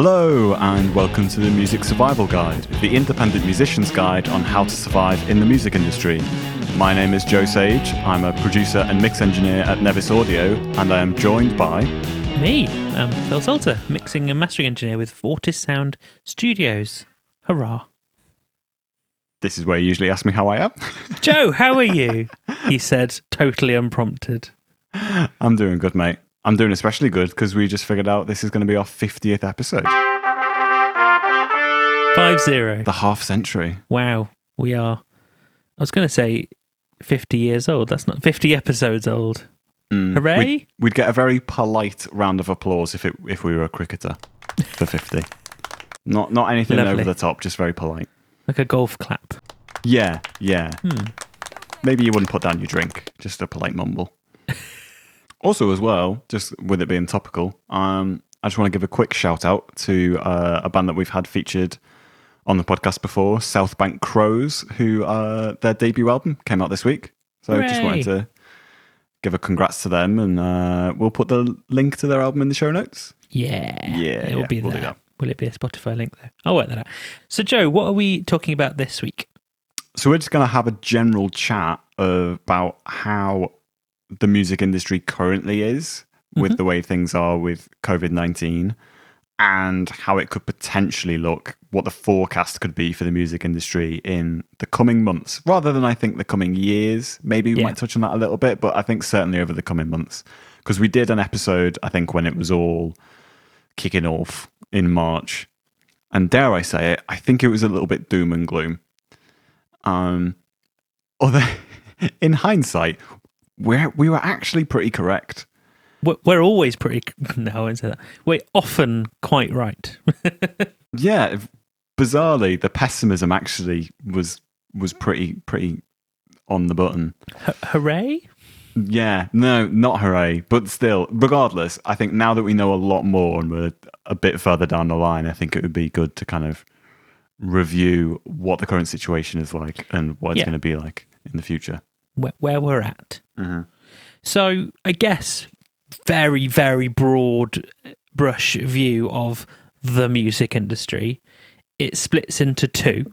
Hello, and welcome to the Music Survival Guide, the independent musician's guide on how to survive in the music industry. My name is Joe Sage. I'm a producer and mix engineer at Nevis Audio, and I am joined by. Me, um, Phil Salter, mixing and mastering engineer with Vortis Sound Studios. Hurrah. This is where you usually ask me how I am. Joe, how are you? he said, totally unprompted. I'm doing good, mate. I'm doing especially good because we just figured out this is going to be our 50th episode. 5 0. The half century. Wow, we are. I was going to say 50 years old. That's not 50 episodes old. Mm. Hooray! We'd, we'd get a very polite round of applause if it if we were a cricketer for 50. not not anything Lovely. over the top, just very polite. Like a golf clap. Yeah, yeah. Hmm. Maybe you wouldn't put down your drink, just a polite mumble. also, as well, just with it being topical, um, I just want to give a quick shout out to uh, a band that we've had featured on the podcast before, Southbank Crows, who uh, their debut album came out this week. So I just wanted to give a congrats to them, and uh, we'll put the link to their album in the show notes. Yeah. Yeah, It will yeah, be we'll there. Will it be a Spotify link though? I'll work that out. So, Joe, what are we talking about this week? So we're just going to have a general chat about how the music industry currently is with Mhm. the way things are with COVID 19 and how it could potentially look, what the forecast could be for the music industry in the coming months, rather than I think the coming years. Maybe we Yeah. might touch on that a little bit, but I think certainly over the coming months. Because we did an episode, I think, when it was all kicking off in March. And dare I say it, I think it was a little bit doom and gloom. Um, although, in hindsight, we're, we were actually pretty correct. We're, we're always pretty. No, I won't say that. We're often quite right. Yeah, bizarrely, the pessimism actually was was pretty pretty on the button. H- hooray! Yeah, no, not hooray, but still, regardless, I think now that we know a lot more and we're a bit further down the line, I think it would be good to kind of review what the current situation is like and what it's Yeah. going to be like in the future. Where, where we're at. Mm-hmm. So, I guess very, very broad brush view of the music industry. It splits into two.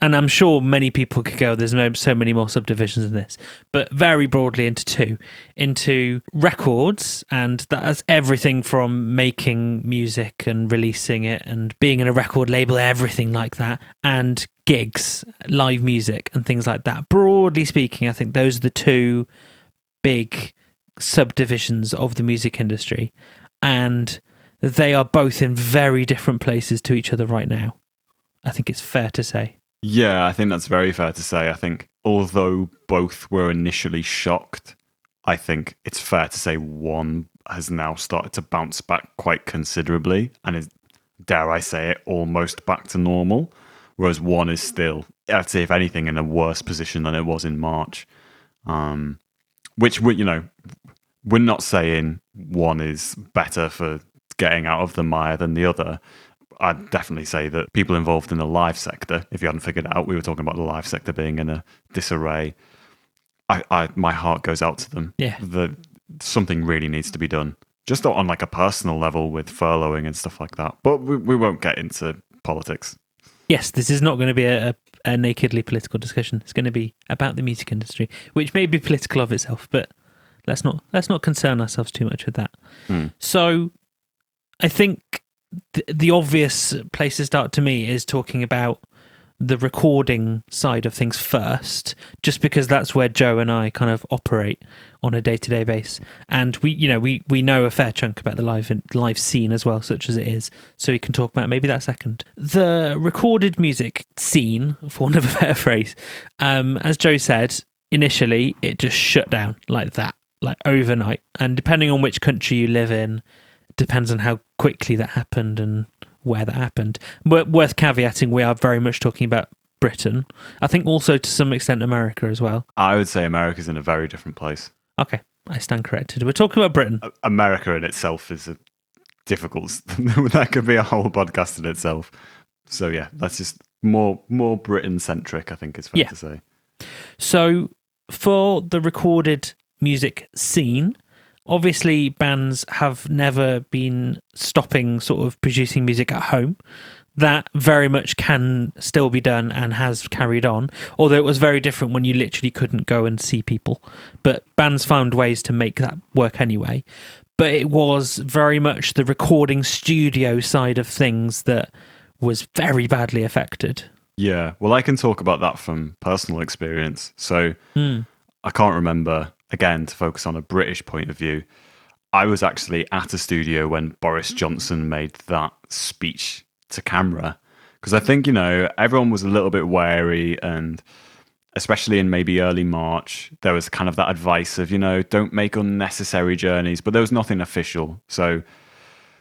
And I'm sure many people could go, there's no, so many more subdivisions in this, but very broadly into two into records. And that's everything from making music and releasing it and being in a record label, everything like that, and gigs, live music, and things like that. Broadly speaking, I think those are the two big subdivisions of the music industry. And they are both in very different places to each other right now. I think it's fair to say. Yeah, I think that's very fair to say. I think although both were initially shocked, I think it's fair to say one has now started to bounce back quite considerably and is, dare I say it, almost back to normal. Whereas one is still, I'd say, if anything, in a worse position than it was in March. Um, which, we, you know, we're not saying one is better for getting out of the mire than the other. I'd definitely say that people involved in the live sector, if you hadn't figured it out, we were talking about the live sector being in a disarray. I, I my heart goes out to them. Yeah. The something really needs to be done. Just on like a personal level with furloughing and stuff like that. But we, we won't get into politics. Yes, this is not going to be a, a, a nakedly political discussion. It's going to be about the music industry, which may be political of itself, but let's not let's not concern ourselves too much with that. Hmm. So, I think the, obvious place to start to me is talking about the recording side of things first, just because that's where Joe and I kind of operate on a day to day basis, and we, you know, we we know a fair chunk about the live live scene as well, such as it is, so we can talk about maybe that second. The recorded music scene, for want of a better phrase, um, as Joe said, initially it just shut down like that, like overnight, and depending on which country you live in, depends on how quickly that happened and where that happened. Wor- Worth caveating, we are very much talking about Britain. I think also to some extent America as well. I would say America's in a very different place. Okay, I stand corrected. We're talking about Britain. America in itself is a difficult. that could be a whole podcast in itself. So yeah, that's just more more Britain centric. I think is fair Yeah. to say. So, for the recorded music scene, obviously bands have never been stopping sort of producing music at home that very much can still be done and has carried on. Although it was very different when you literally couldn't go and see people. But bands found ways to make that work anyway. But it was very much the recording studio side of things that was very badly affected. Yeah, well, I can talk about that from personal experience. So Hmm. I can't remember, again, to focus on a British point of view. I was actually at a studio when Boris mm. Johnson made that speech to camera because I think, you know, everyone was a little bit wary and especially in maybe early March, there was kind of that advice of, you know, don't make unnecessary journeys, but there was nothing official. So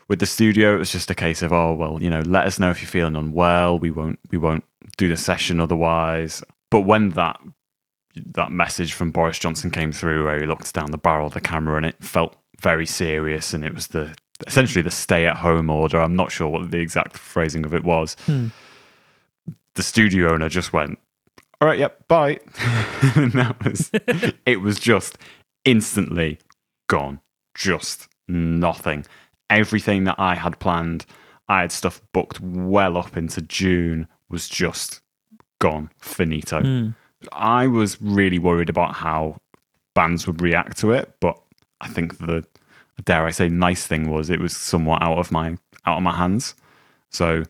with the studio, it was just a case of, oh well, you know, let us know if you're feeling unwell. We won't we won't do the session otherwise. But when that that message from Boris Johnson came through, where he looked down the barrel of the camera and it felt very serious, and it was the essentially the stay at home order. I'm not sure what the exact phrasing of it was. Hmm. The studio owner just went, "All right, yep, bye," and that was it. Was just instantly gone, just nothing. Everything that I had planned, I had stuff booked well up into June, was just gone, finito. Hmm. I was really worried about how bands would react to it, but I think the dare I say nice thing was it was somewhat out of my out of my hands. So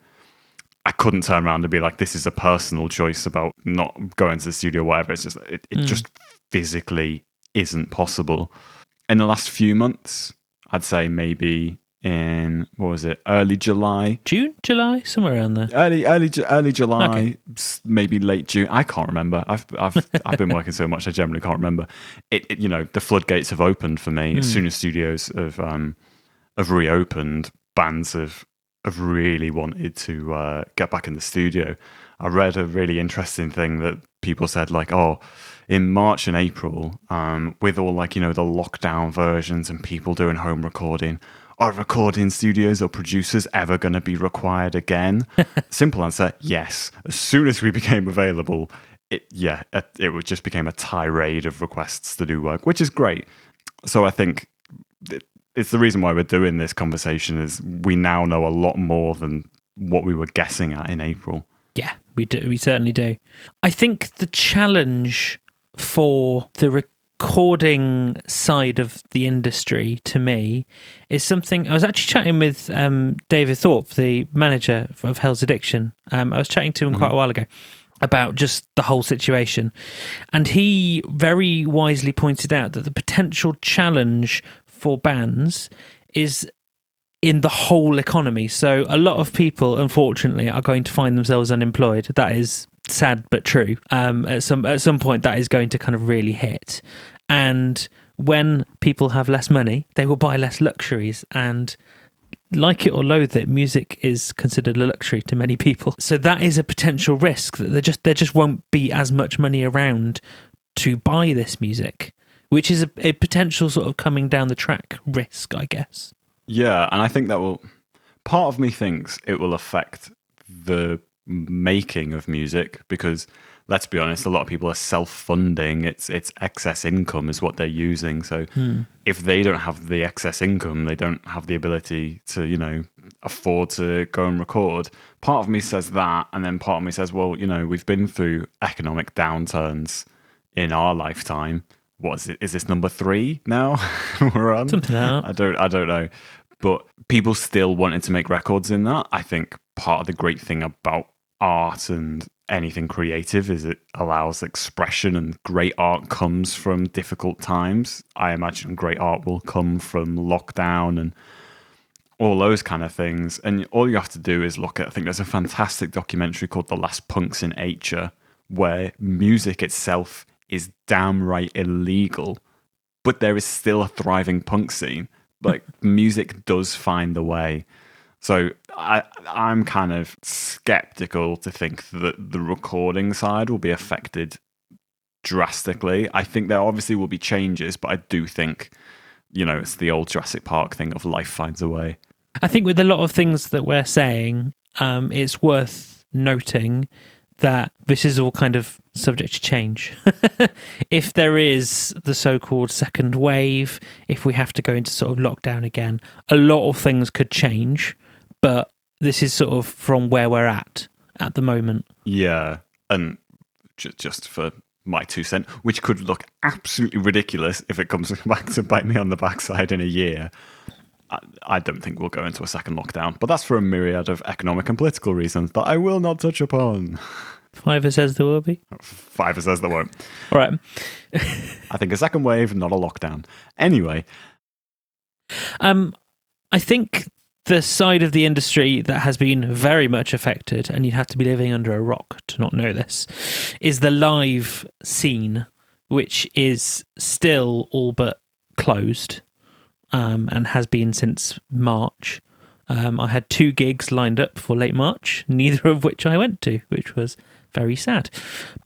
I couldn't turn around and be like, this is a personal choice about not going to the studio, or whatever. It's just it, it hmm. just physically isn't possible. In the last few months, I'd say maybe in what was it, early July, June, July, somewhere around there. early early early July, Okay. maybe late June. I can't remember. I've I've I've been working so much, I generally can't remember. It, it you know the floodgates have opened for me as soon as studios have um have reopened. Bands have have really wanted to uh, get back in the studio. I read a really interesting thing that people said like, oh. In March and April, um, with all like you know the lockdown versions and people doing home recording, are recording studios or producers ever going to be required again? Simple answer: yes. As soon as we became available, it yeah, it, just became a tirade of requests to do work, which is great. So I think it's the reason why we're doing this conversation is we now know a lot more than what we were guessing at in April. Yeah, we do. We certainly do. I think the challenge for the recording side of the industry to me is something I was actually chatting with um, David Thorpe, the manager of Hell's Addiction. Um, I was chatting to him quite a while ago about just the whole situation. And he very wisely pointed out that the potential challenge for bands is in the whole economy. So a lot of people, unfortunately, are going to find themselves unemployed. That is sad but true. Um, at some at some point, that is going to kind of really hit. And when people have less money, they will buy less luxuries and. Like it or loathe it, music is considered a luxury to many people. So that is a potential risk that there just there just won't be as much money around to buy this music, which is a, a potential sort of coming down the track risk, I guess. Yeah, and I think that will. Part of me thinks it will affect the making of music because, let's be honest, a lot of people are self-funding. It's it's excess income is what they're using. So hmm. if they don't have the excess income, they don't have the ability to you know afford to go and record. Part of me says that, and then part of me says, well, you know, we've been through economic downturns in our lifetime. What is it? Is this number three now? We're on Something like. I don't I don't know. But people still wanted to make records in that. I think part of the great thing about art and anything creative is it allows expression and great art comes from difficult times. I imagine great art will come from lockdown and all those kind of things. And all you have to do is look at I think there's a fantastic documentary called The Last Punks in Asia where music itself is damn right illegal but there is still a thriving punk scene. Like music does find a way. So I I'm kind of skeptical to think that the recording side will be affected drastically. I think there obviously will be changes, but I do think you know it's the old Jurassic Park thing of life finds a way. I think with a lot of things that we're saying, um, it's worth noting that this is all kind of subject to change. if there is the so called second wave, if we have to go into sort of lockdown again, a lot of things could change. But this is sort of from where we're at at the moment. Yeah. And just for my two cent, which could look absolutely ridiculous if it comes back to bite me on the backside in a year. I don't think we'll go into a second lockdown, but that's for a myriad of economic and political reasons that I will not touch upon. Fiver says there will be. Fiver says there won't. All right. I think a second wave, not a lockdown. Anyway, um, I think the side of the industry that has been very much affected, and you'd have to be living under a rock to not know this, is the live scene, which is still all but closed um, and has been since March. Um, I had two gigs lined up for late March, neither of which I went to, which was very sad.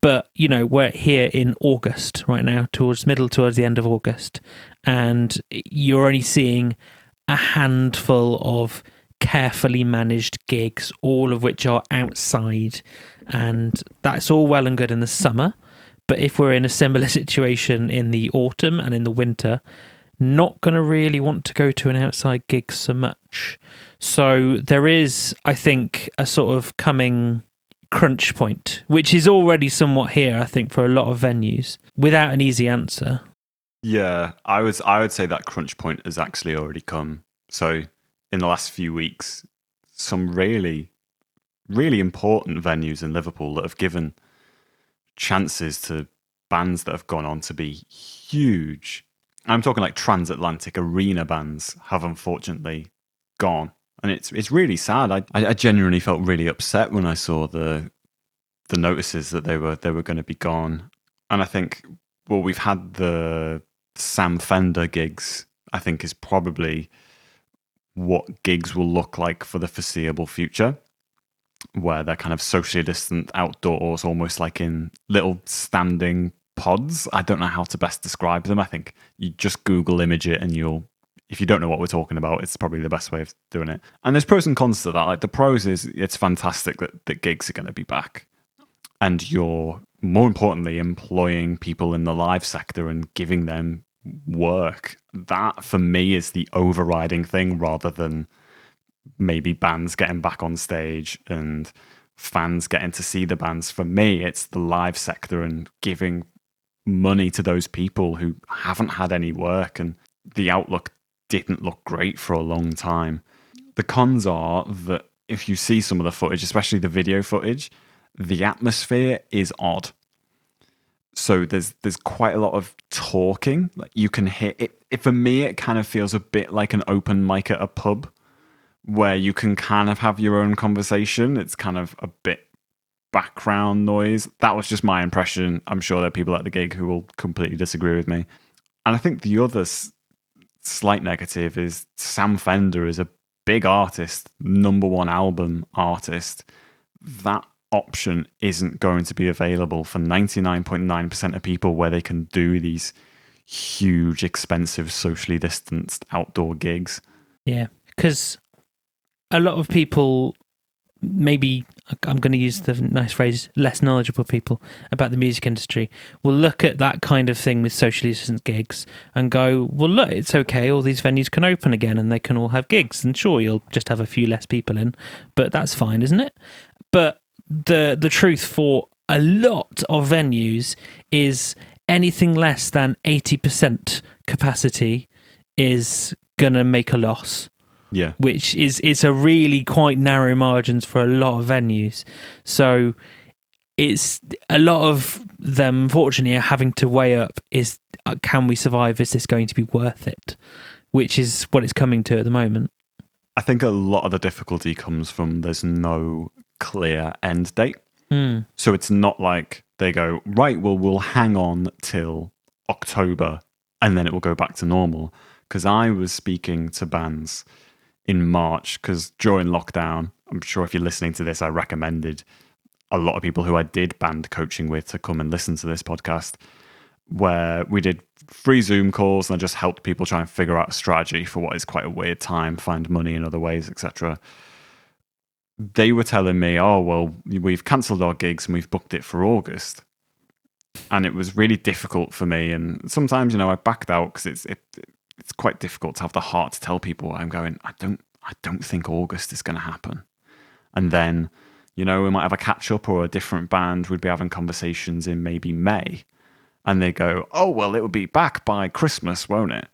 But, you know, we're here in August right now, towards middle, towards the end of August, and you're only seeing a handful of carefully managed gigs, all of which are outside. And that's all well and good in the summer. But if we're in a similar situation in the autumn and in the winter, not going to really want to go to an outside gig so much. So there is, I think, a sort of coming crunch point, which is already somewhat here, I think, for a lot of venues, without an easy answer. Yeah, I was I would say that crunch point has actually already come. So in the last few weeks, some really, really important venues in Liverpool that have given chances to bands that have gone on to be huge I'm talking like transatlantic arena bands have unfortunately gone, and it's it's really sad. I I genuinely felt really upset when I saw the the notices that they were they were going to be gone, and I think well we've had the Sam Fender gigs. I think is probably what gigs will look like for the foreseeable future where they're kind of socially distant outdoors, almost like in little standing pods. I don't know how to best describe them. I think you just Google image it and you'll if you don't know what we're talking about, it's probably the best way of doing it. And there's pros and cons to that. Like the pros is it's fantastic that, that gigs are going to be back. And you're more importantly employing people in the live sector and giving them work. That for me is the overriding thing rather than maybe bands getting back on stage and fans getting to see the bands. For me, it's the live sector and giving money to those people who haven't had any work and the outlook didn't look great for a long time. The cons are that if you see some of the footage, especially the video footage, the atmosphere is odd. So there's there's quite a lot of talking. Like you can hear it, it. For me, it kind of feels a bit like an open mic at a pub, where you can kind of have your own conversation. It's kind of a bit background noise. That was just my impression. I'm sure there are people at the gig who will completely disagree with me. And I think the other s- slight negative is Sam Fender is a big artist, number one album artist. That option isn't going to be available for 99.9% of people where they can do these huge, expensive, socially distanced outdoor gigs. Yeah, because a lot of people maybe I'm going to use the nice phrase less knowledgeable people about the music industry will look at that kind of thing with socially distant gigs and go, well, look, it's okay. All these venues can open again and they can all have gigs. And sure, you'll just have a few less people in, but that's fine, isn't it? But the the truth for a lot of venues is anything less than 80% capacity is going to make a loss yeah. Which is it's a really quite narrow margins for a lot of venues. So it's a lot of them unfortunately are having to weigh up is uh, can we survive is this going to be worth it which is what it's coming to at the moment i think a lot of the difficulty comes from there's no clear end date mm. so it's not like they go right well we'll hang on till october and then it will go back to normal because i was speaking to bands in March because during lockdown, I'm sure if you're listening to this, I recommended a lot of people who I did band coaching with to come and listen to this podcast where we did free Zoom calls and I just helped people try and figure out a strategy for what is quite a weird time, find money in other ways, etc. they were telling me, "Oh well, we've cancelled our gigs and we've booked it for August," and it was really difficult for me. And sometimes, you know, I backed out because it's it, it's quite difficult to have the heart to tell people I'm going. I don't I don't think August is going to happen, and then you know we might have a catch up or a different band would be having conversations in maybe May, and they go, "Oh well, it will be back by Christmas, won't it?"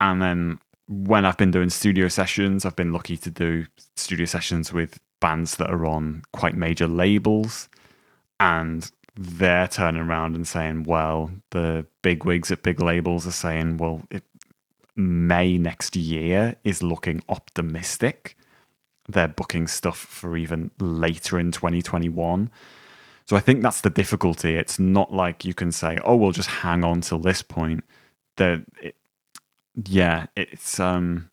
And then when I've been doing studio sessions, I've been lucky to do studio sessions with bands that are on quite major labels, and they're turning around and saying, well, the big wigs at big labels are saying, well, it, May next year is looking optimistic. They're booking stuff for even later in 2021. So I think that's the difficulty. It's not like you can say, "Oh, we'll just hang on till this point." That, it, yeah, it's um,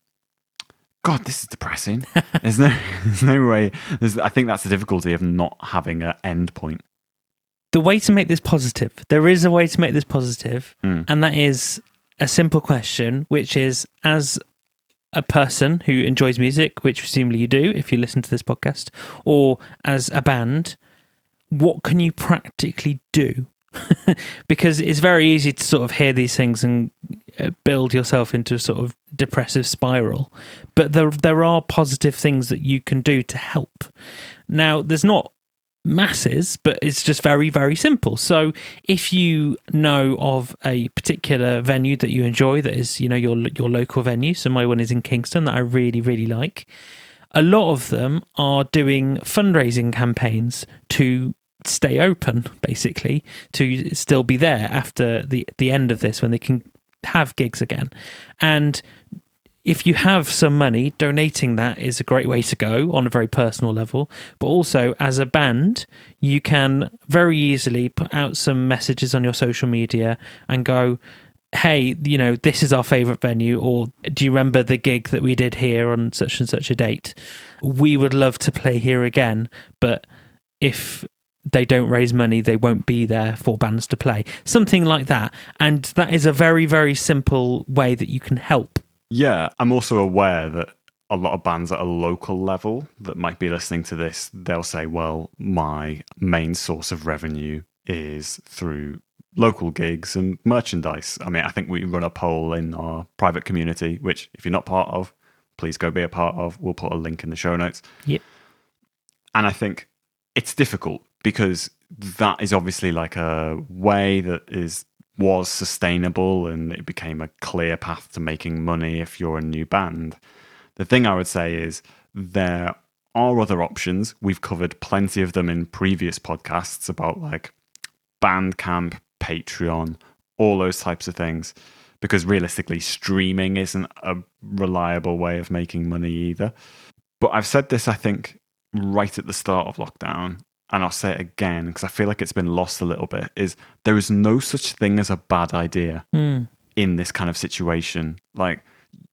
God, this is depressing. there's no, there's no way. There's, I think that's the difficulty of not having an end point. The way to make this positive, there is a way to make this positive, Mm. and that is a simple question, which is as a person who enjoys music, which presumably you do if you listen to this podcast, or as a band, what can you practically do? because it's very easy to sort of hear these things and uh, build yourself into a sort of depressive spiral. But there there are positive things that you can do to help. Now, there's not masses, but it's just very, very simple. So if you know of a particular venue that you enjoy, that is, you know, your your local venue. So my one is in Kingston that I really, really like. A lot of them are doing fundraising campaigns to stay open, basically, to still be there after the the end of this when they can have gigs again. And if you have some money, donating that is a great way to go on a very personal level. But also, as a band, you can very easily put out some messages on your social media and go, hey, you know, this is our favorite venue, or do you remember the gig that we did here on such and such a date? We would love to play here again, but if they don't raise money, they won't be there for bands to play. Something like that. And that is a very, very simple way that you can help. Yeah, I'm also aware that a lot of bands at a local level that might be listening to this, they'll say, well, my main source of revenue is through local gigs and merchandise. I mean, I think we run a poll in our private community, which if you're not part of, please go be a part of. We'll put a link in the show notes. Yep. And I think it's difficult because that is obviously like a way that is was sustainable and it became a clear path to making money if you're a new band. The thing I would say is there are other options. We've covered plenty of them in previous podcasts about like Bandcamp, Patreon, all those types of things. Because realistically, streaming isn't a reliable way of making money either. But I've said this, I think, right at the start of lockdown, and I'll say it again because I feel like it's been lost a little bit, is there is no such thing as a bad idea Mm. in this kind of situation. Like,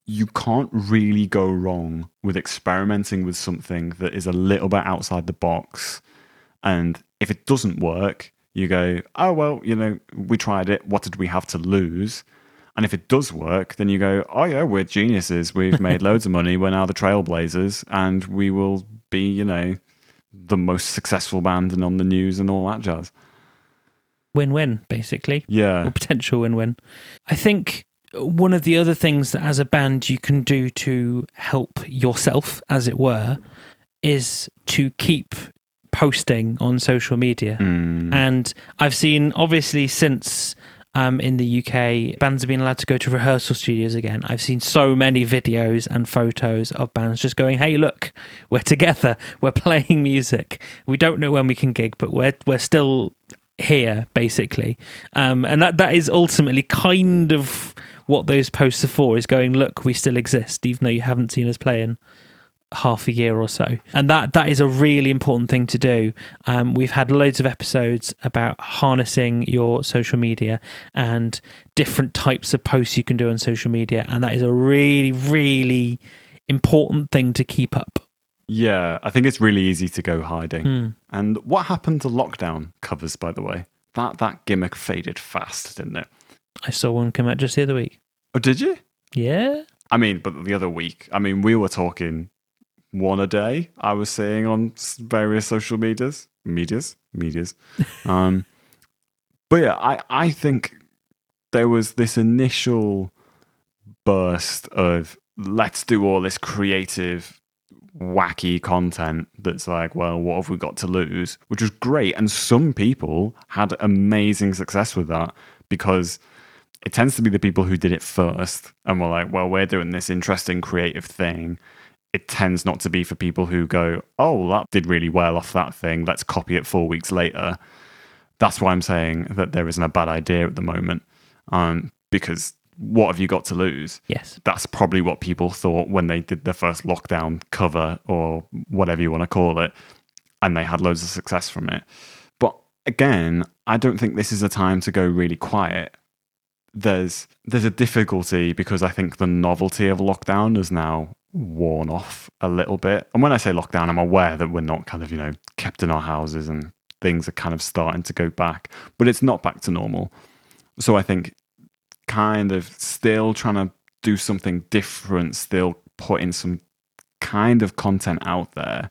you can't really go wrong with experimenting with something that is a little bit outside the box. And if it doesn't work, you go, oh, well, you know, we tried it. What did we have to lose? And if it does work, then you go, oh, yeah, we're geniuses. We've made loads of money. We're now the trailblazers. And we will be, you know, the most successful band and on the news and all that jazz. Win win, basically, Yeah. or potential win win. I think one of the other things that as a band you can do to help yourself, as it were, is to keep posting on social media. Mm. And I've seen, obviously, since um, in the UK, bands have been allowed to go to rehearsal studios again. I've seen so many videos and photos of bands just going, "Hey, look, we're together. We're playing music. We don't know when we can gig, but we're we're still here, basically." Um, and that that is ultimately kind of what those posts are for: is going, "Look, we still exist, even though you haven't seen us playing." Half a year or so and that that is a really important thing to do um, we've had loads of episodes about harnessing your social media and different types of posts you can do on social media and that is a really really important thing to keep up Yeah, I think it's really easy to go hiding. Hmm. And what happened to lockdown covers, by the way? That that gimmick faded fast, didn't it? i saw one come out just the other week Oh, did you? yeah I mean, but the other week, I mean, we were talking one a day. I was seeing on various social medias, medias, medias. um, but yeah, I I think there was this initial burst of let's do all this creative wacky content that's like, well, what have we got to lose? Which was great. And some people had amazing success with that because it tends to be the people who did it first and were like, well, we're doing this interesting creative thing. It tends not to be for people who go, oh, that did really well off that thing. Let's copy it four weeks later. That's why I'm saying that there isn't a bad idea at the moment. Um, because what have you got to lose? Yes. That's probably what people thought when they did the first lockdown cover or whatever you want to call it. And they had loads of success from it. But again, I don't think this is a time to go really quiet. There's there's a difficulty because I think the novelty of lockdown is now worn off a little bit. And when I say lockdown, I'm aware that we're not kind of, you know, kept in our houses and things are kind of starting to go back, but it's not back to normal. So I think kind of still trying to do something different, still putting some kind of content out there,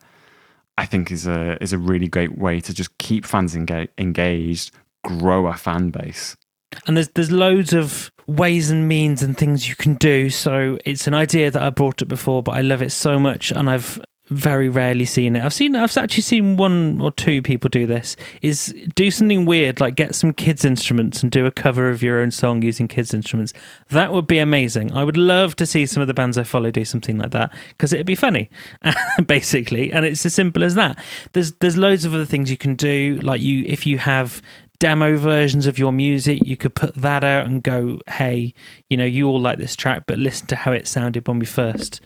I think is a is a really great way to just keep fans enga- engaged, grow a fan base. And there's there's loads of ways and means and things you can do. So it's an idea that I brought up before, but I love it so much, and I've very rarely seen it. I've seen I've actually seen one or two people do this. Is do something weird like get some kids instruments and do a cover of your own song using kids instruments. That would be amazing. I would love to see some of the bands I follow do something like that because it'd be funny, basically. And it's as simple as that. There's there's loads of other things you can do. Like you if you have demo versions of your music, you could put that out and go, hey, you know, you all like this track, but listen to how it sounded when we first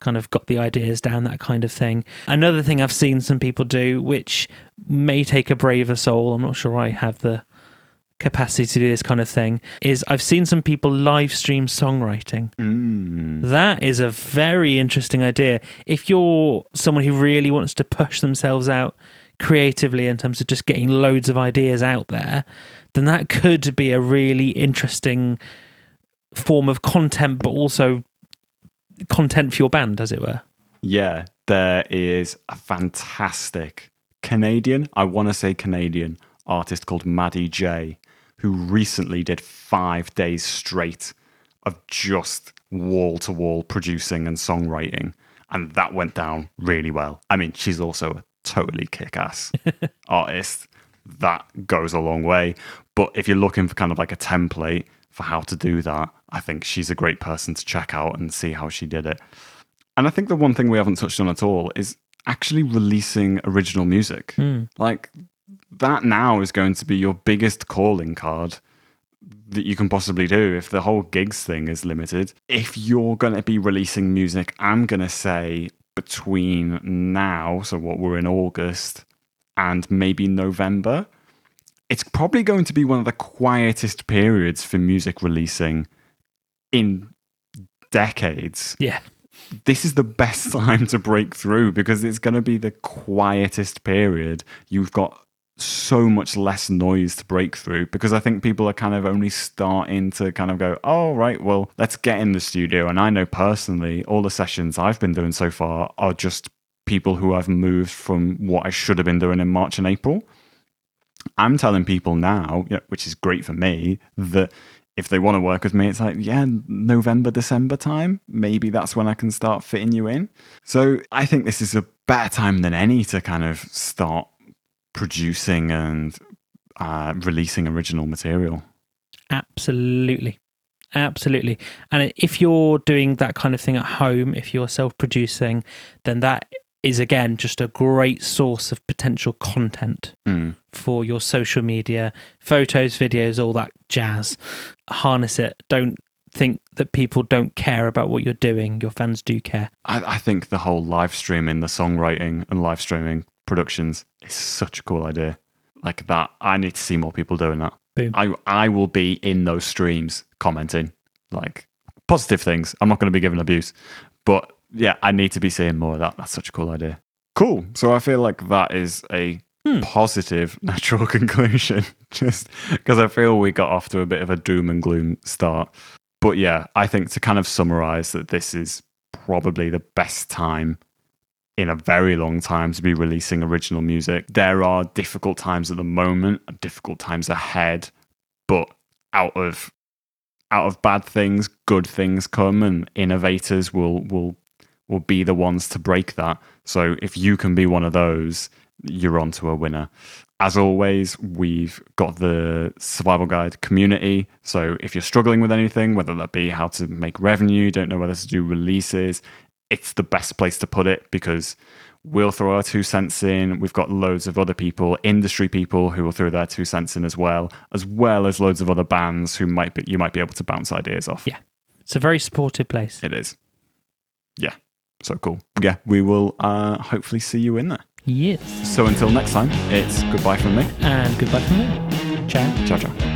kind of got the ideas down, that kind of thing. Another thing I've seen some people do, which may take a braver soul, I'm not sure I have the capacity to do this kind of thing, is I've seen some people live stream songwriting. Mm. That is a very interesting idea. If you're someone who really wants to push themselves out creatively in terms of just getting loads of ideas out there, then that could be a really interesting form of content, but also content for your band, as it were. Yeah, there is a fantastic Canadian, I want to say Canadian artist called Maddie J, who recently did five days straight of just wall to wall producing and songwriting. And that went down really well. I mean, she's also a totally kick ass artist. That goes a long way. But if you're looking for kind of like a template for how to do that, I think she's a great person to check out and see how she did it. And I think the one thing we haven't touched on at all is actually releasing original music. Mm. Like that now is going to be your biggest calling card that you can possibly do if the whole gigs thing is limited. If you're going to be releasing music, I'm going to say between now, so what we're in August, and maybe November, it's probably going to be one of the quietest periods for music releasing in decades. Yeah. This is the best time to break through because it's going to be the quietest period. You've got so much less noise to break through because I think people are kind of only starting to kind of go, oh, right, well, let's get in the studio. And I know personally, all the sessions I've been doing so far are just people who I've moved from what I should have been doing in March and April. I'm telling people now, which is great for me, that if they want to work with me, it's like, yeah, November, December time. Maybe that's when I can start fitting you in. So I think this is a better time than any to kind of start producing and uh, releasing original material. Absolutely. Absolutely. And if you're doing that kind of thing at home, if you're self producing, then that is again just a great source of potential content mm. for your social media, photos, videos, all that jazz. Harness it. Don't think that people don't care about what you're doing. Your fans do care. I, I think the whole live streaming, the songwriting and live streaming productions is such a cool idea. Like that, I need to see more people doing that. Boom. I I will be in those streams commenting like positive things. I'm not going to be giving abuse, but yeah, I need to be seeing more of that. That's such a cool idea. Cool. So I feel like that is a Hmm. positive natural conclusion, just because I feel we got off to a bit of a doom and gloom start. But yeah, I think to kind of summarize that this is probably the best time in a very long time to be releasing original music. There are difficult times at the moment, difficult times ahead, but out of out of bad things, good things come, and innovators will will will be the ones to break that. So if you can be one of those, you're on to a winner. As always, we've got the survival guide community. So if you're struggling with anything, whether that be how to make revenue, don't know whether to do releases, it's the best place to put it because we'll throw our two cents in. We've got loads of other people, industry people who will throw their two cents in as well, as well as loads of other bands who might be you might be able to bounce ideas off. Yeah. It's a very supportive place. It is. Yeah. So cool. Yeah, we will uh, hopefully see you in there. Yes. So until next time, it's goodbye from me. And goodbye from me. Ciao. Ciao, ciao.